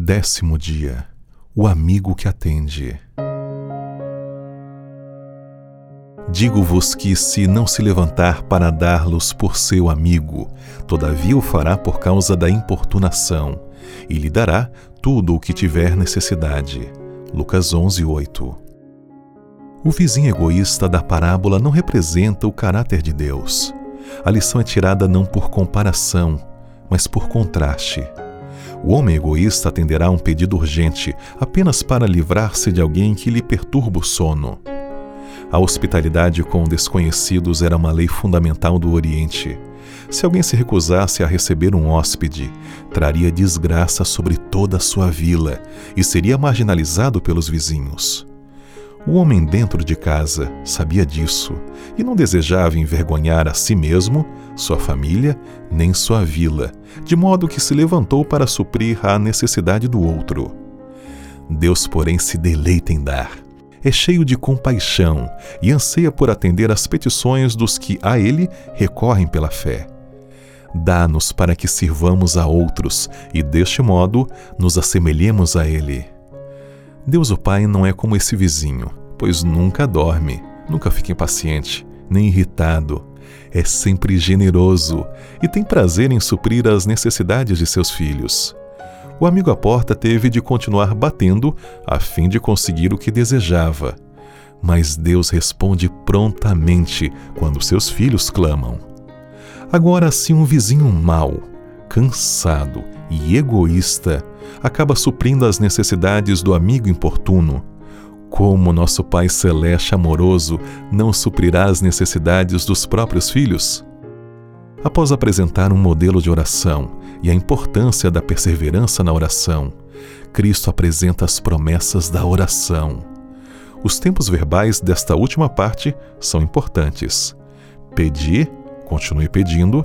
Décimo dia. O amigo que atende. Digo-vos que, se não se levantar para dar-los por seu amigo, todavia o fará por causa da importunação, e lhe dará tudo o que tiver necessidade. Lucas 11, 8. O vizinho egoísta da parábola não representa o caráter de Deus. A lição é tirada não por comparação, mas por contraste. O homem egoísta atenderá a um pedido urgente apenas para livrar-se de alguém que lhe perturba o sono. A hospitalidade com desconhecidos era uma lei fundamental do Oriente. Se alguém se recusasse a receber um hóspede, traria desgraça sobre toda a sua vila e seria marginalizado pelos vizinhos. O homem dentro de casa sabia disso e não desejava envergonhar a si mesmo, sua família, nem sua vila, de modo que se levantou para suprir a necessidade do outro. Deus, porém, se deleita em dar. É cheio de compaixão e anseia por atender às petições dos que a Ele recorrem pela fé. Dá-nos para que sirvamos a outros e, deste modo, nos assemelhemos a Ele. Deus o Pai não é como esse vizinho, pois nunca dorme, nunca fica impaciente, nem irritado. É sempre generoso e tem prazer em suprir as necessidades de seus filhos. O amigo à porta teve de continuar batendo a fim de conseguir o que desejava. Mas Deus responde prontamente quando seus filhos clamam. Agora, se um vizinho mau, cansado e egoísta acaba suprindo as necessidades do amigo importuno. Como nosso Pai Celeste amoroso não suprirá as necessidades dos próprios filhos? Após apresentar um modelo de oração e a importância da perseverança na oração, Cristo apresenta as promessas da oração. Os tempos verbais desta última parte são importantes. Pedi, continue pedindo.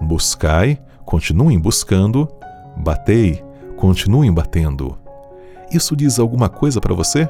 Buscai, continuem buscando. Batei, continuem batendo. Isso diz alguma coisa para você?